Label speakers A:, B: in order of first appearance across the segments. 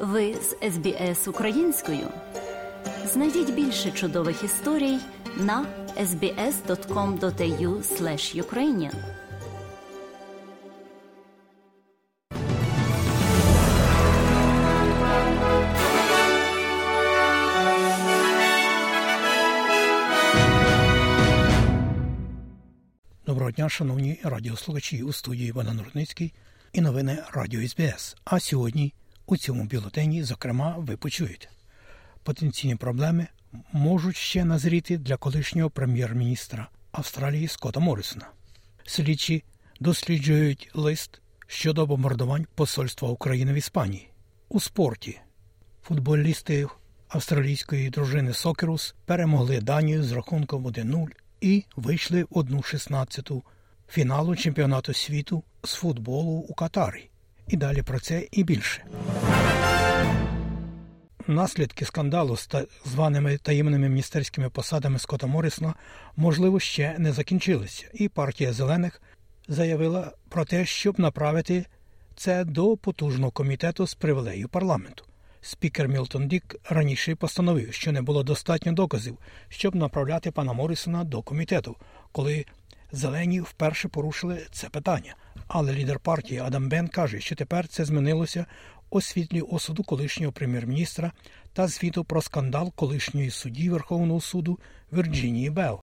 A: Ви з СБС українською. Знайдіть більше чудових історій на sbs.com.au ukrainian
B: Доброго дня, шановні радіослухачі у студії Івана Рудницький і новини Радіо СБС. А сьогодні у цьому бюлетені, зокрема, ви почуєте. Потенційні проблеми можуть ще назріти для колишнього прем'єр-міністра Австралії Скотта Моррисона. Слідчі досліджують лист щодо бомбардувань Посольства України в Іспанії. У спорті футболісти австралійської дружини Сокерус перемогли Данію з рахунком 1-0 і вийшли в 1-16 фіналу чемпіонату світу з футболу у Катарі. І далі про це і більше. Наслідки скандалу з так званими таємними міністерськими посадами Скотта Моррісона, можливо, ще не закінчилися, і партія зелених заявила про те, щоб направити це до потужного комітету з привілею парламенту. Спікер Мілтон Дік раніше постановив, що не було достатньо доказів, щоб направляти пана Моррісона до комітету, коли зелені вперше порушили це питання. Але лідер партії Адам Бен каже, що тепер це змінилося у світлі осуду колишнього прем'єр-міністра та звіту про скандал колишньої судді Верховного суду Вірджинії Белл.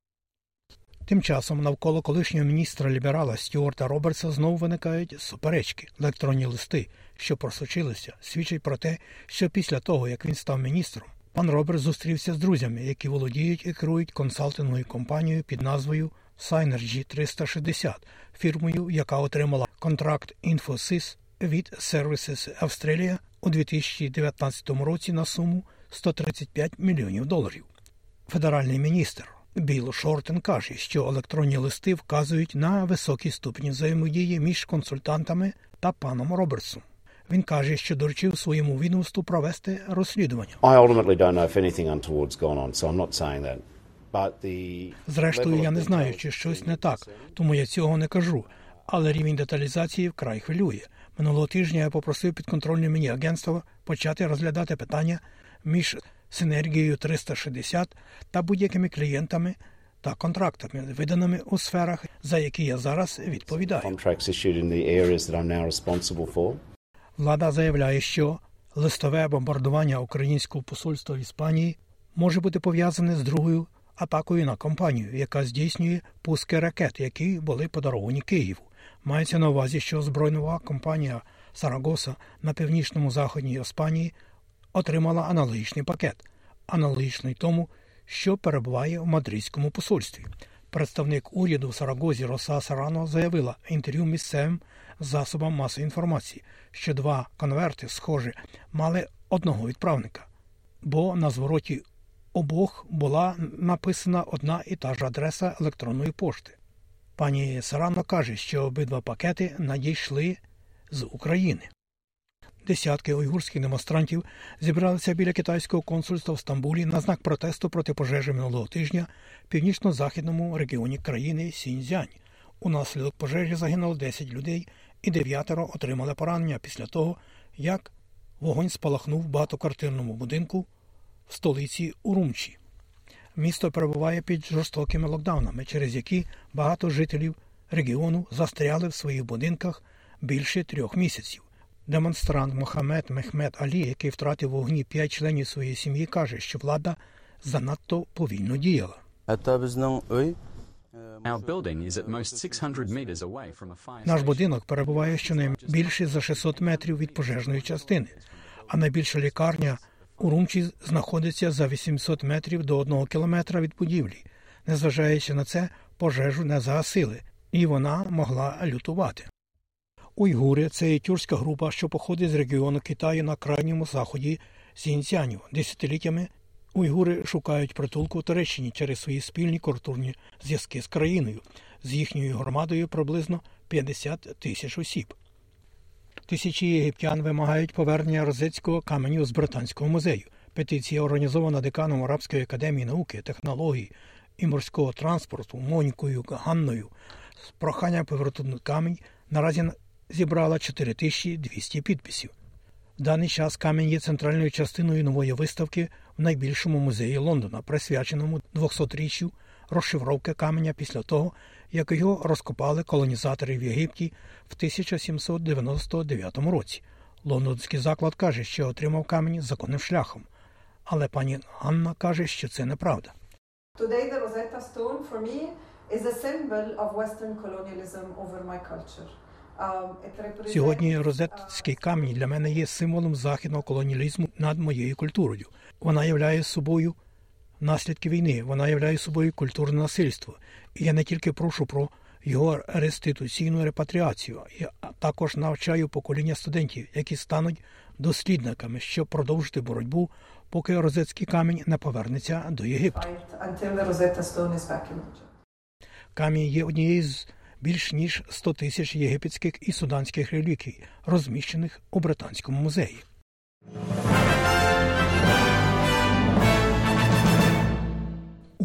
B: Тим часом навколо колишнього міністра ліберала Стюарта Робертса знову виникають суперечки. Електронні листи, що просочилися, свідчать про те, що після того, як він став міністром, пан Роберт зустрівся з друзями, які володіють і керують консалтинговою компанією під назвою Synergy 360, фірмою, яка отримала контракт Infosys від Services Australia у 2019 році на суму 135 мільйонів доларів. Федеральний міністр Біл Шортен каже, що електронні листи вказують на високий ступінь взаємодії між консультантами та паном Робертсом. Він каже, що доручив своєму відомству провести розслідування. Зрештою, я не знаю, чи щось не так, тому я цього не кажу. Але рівень деталізації вкрай хвилює. Минулого тижня я попросив підконтрольне мені агентство почати розглядати питання між синергією 360 та будь-якими клієнтами та контрактами, виданими у сферах, за які я зараз відповідаю. Влада заявляє, що листове бомбардування українського посольства в Іспанії може бути пов'язане з другою атакою на компанію, яка здійснює пуски ракет, які були подаровані Києву. Мається на увазі, що збройнова компанія Сарагоса на північному заході Іспанії отримала аналогічний пакет, аналогічний тому, що перебуває в мадридському посольстві. Представник уряду в Сарагозі Роса Сарано заявила інтерв'ю місцевим засобам масової інформації, що два конверти, схожі, мали одного відправника, бо на звороті обох була написана одна і та ж адреса електронної пошти. Пані Сарано каже, що обидва пакети надійшли з України. Десятки уйгурських демонстрантів зібралися біля китайського консульства в Стамбулі на знак протесту проти пожежі минулого тижня в північно-західному регіоні країни Сіньцзянь. Унаслідок пожежі загинуло 10 людей і дев'ятеро отримали поранення після того, як вогонь спалахнув в багатоквартирному будинку столиці Урумчі. Місто перебуває під жорстокими локдаунами, через які багато жителів регіону застряли в своїх будинках більше трьох місяців. Демонстрант Мохамед Мехмед Алі, який втратив вогні п'ять членів своєї сім'ї, каже, що влада занадто повільно діяла. Наш будинок перебуває щонайбільше за 600 метрів від пожежної частини, а найбільша лікарня у Румчі знаходиться за 800 метрів до одного кілометра від будівлі. Незважаючи на це, пожежу не загасили, і вона могла лютувати. Уйгури це тюркська група, що походить з регіону Китаю на крайньому заході Сінцяню. Десятиліттями уйгури шукають притулку в Туреччині через свої спільні культурні зв'язки з країною, з їхньою громадою приблизно 50 тисяч осіб. Тисячі єгиптян вимагають повернення розецького каменю з британського музею. Петиція організована деканом Арабської академії науки, технологій і морського транспорту Монькою Ганною з прохання повернути камінь наразі зібрала 4200 підписів. В даний час камінь є центральною частиною нової виставки в найбільшому музеї Лондона, присвяченому 200-річчю розшифровки каменя після того, як його розкопали колонізатори в Єгипті в 1799 році. Лондонський заклад каже, що отримав камінь законним шляхом. Але пані Ганна каже, що це неправда.
C: Today the Rosetta Stone for me is a symbol of Western colonialism over my culture. Um,
B: Сьогодні
C: uh,
B: розетський камінь для мене є символом західного колоніалізму над моєю культурою. Вона являє собою наслідки війни, вона являє собою культурне насильство. Я не тільки прошу про його реституційну репатріацію, я також навчаю покоління студентів, які стануть дослідниками, щоб продовжити боротьбу, поки розетський камінь не повернеться до Єгипту. Камінь є однією з більш ніж 100 тисяч єгипетських і суданських реліквій, розміщених у Британському музеї.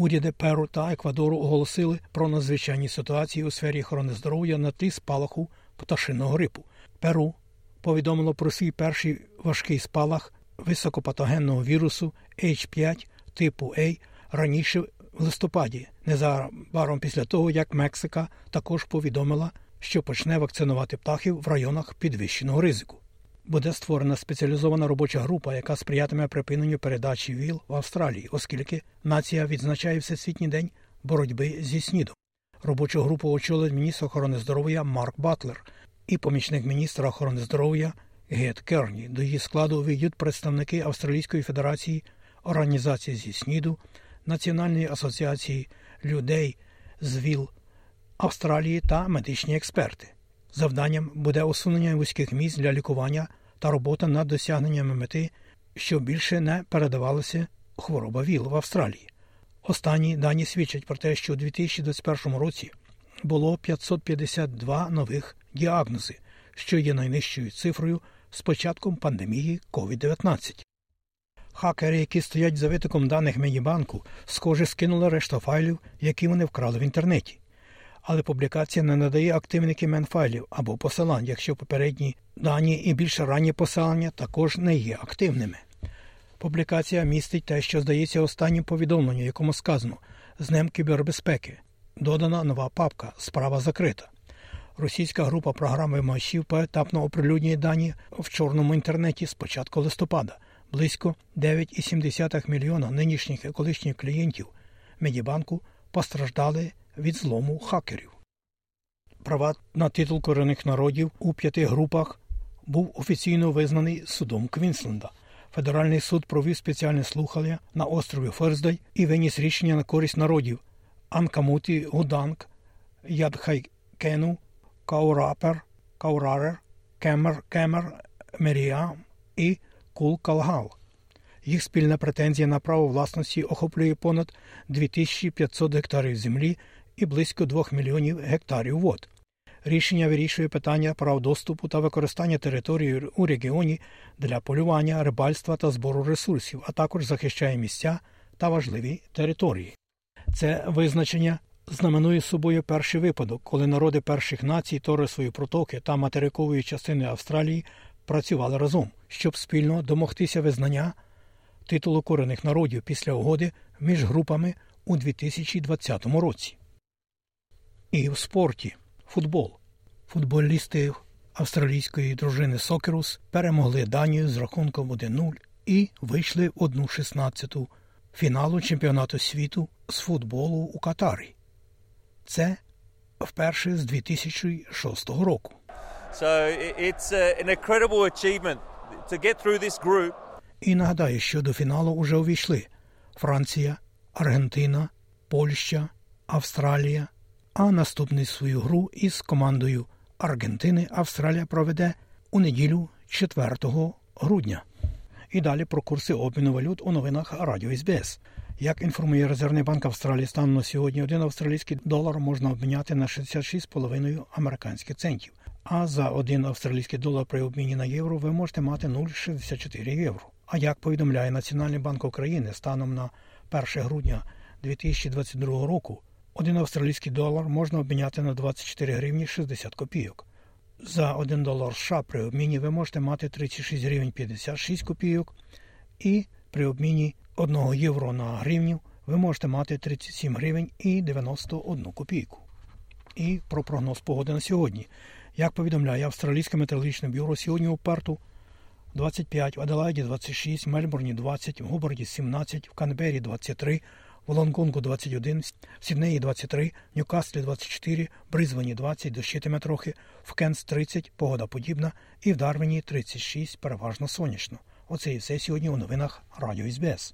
B: Уряди Перу та Еквадору оголосили про надзвичайні ситуації у сфері охорони здоров'я на тлі спалаху пташиного грипу. Перу повідомило про свій перший важкий спалах високопатогенного вірусу H5 типу А раніше в листопаді, незабаром після того, як Мексика також повідомила, що почне вакцинувати птахів в районах підвищеного ризику. Буде створена спеціалізована робоча група, яка сприятиме припиненню передачі ВІЛ в Австралії, оскільки нація відзначає Всесвітній день боротьби зі снідом. Робочу групу очолить міністр охорони здоров'я Марк Батлер і помічник міністра охорони здоров'я Гет Керні. До її складу увійдуть представники Австралійської федерації, організації зі СНІДу, Національної асоціації людей з ВІЛ Австралії та медичні експерти. Завданням буде усунення вузьких місць для лікування та робота над досягненнями мети, щоб більше не передавалася хвороба ВІЛ в Австралії. Останні дані свідчать про те, що у 2021 році було 552 нових діагнози, що є найнижчою цифрою з початком пандемії COVID-19. Хакери, які стоять за витоком даних Медібанку, схоже скинули решту файлів, які вони вкрали в інтернеті. Але публікація не надає активних імен файлів або посилань, якщо попередні дані і більш ранні посилання також не є активними. Публікація містить те, що здається останнім повідомленням, якому сказано з Днем кібербезпеки. Додана нова папка Справа закрита. Російська група програми Машів поетапно оприлюднює дані в чорному інтернеті з початку листопада. Близько 9,7 мільйона нинішніх і колишніх клієнтів Медібанку постраждали від злому хакерів. Права на титул корінних народів у п'яти групах був офіційно визнаний судом Квінсленда. Федеральний суд провів спеціальне слухання на острові Терздей і виніс рішення на користь народів Анкамуті, Гуданг, Ядхайкену, Каурапер, Каурарер, Кемер, Кемер, Меріам і Кул-Калгал. Їх спільна претензія на право власності охоплює понад 2500 гектарів землі і близько 2 мільйонів гектарів вод. Рішення вирішує питання прав доступу та використання території у регіоні для полювання, рибальства та збору ресурсів, а також захищає місця та важливі території. Це визначення знаменує собою перший випадок, коли народи перших націй Торисової протоки та материкової частини Австралії працювали разом, щоб спільно домогтися визнання титулу корінних народів після угоди між групами у 2020 році. І в спорті футбол. Футболісти австралійської дружини Сокерус перемогли Данію з рахунком 1-0 і вийшли в 1-16 фіналу чемпіонату світу з футболу у Катарі. Це вперше з 2006 року.
D: So it's an incredible achievement to get through this group.
B: І нагадаю, що до фіналу вже увійшли Франція, Аргентина, Польща, Австралія. А наступну свою гру із командою Аргентини Австралія проведе у неділю 4 грудня. І далі про курси обміну валют у новинах Радіо СБС. Як інформує Резервний банк Австралії, станом на сьогодні один австралійський долар можна обміняти на 66,5 американських центів. А за один австралійський долар при обміні на євро ви можете мати 0,64 євро. А як повідомляє Національний банк України станом на 1 грудня 2022 року, один австралійський долар можна обміняти на 24 гривні 60 копійок. За 1 долар США при обміні ви можете мати 36 гривень 56 копійок, і при обміні 1 євро на гривню ви можете мати 37 гривень і 91 копійку. І про прогноз погоди на сьогодні. Як повідомляє Австралійське метеорологічне бюро, сьогодні у Перту 25, в Аделаїді 26, в Мельбурні 20, в Губорді 17, в Канбері 23, в Лонгонгу 21, в Сіднеї 23, в Ньюкаслі 24, в Бризвені 20, дощитиме трохи, в Кенс 30, погода подібна, і в Дарвіні 36, переважно сонячно. Оце і все сьогодні у новинах Радіо СБС.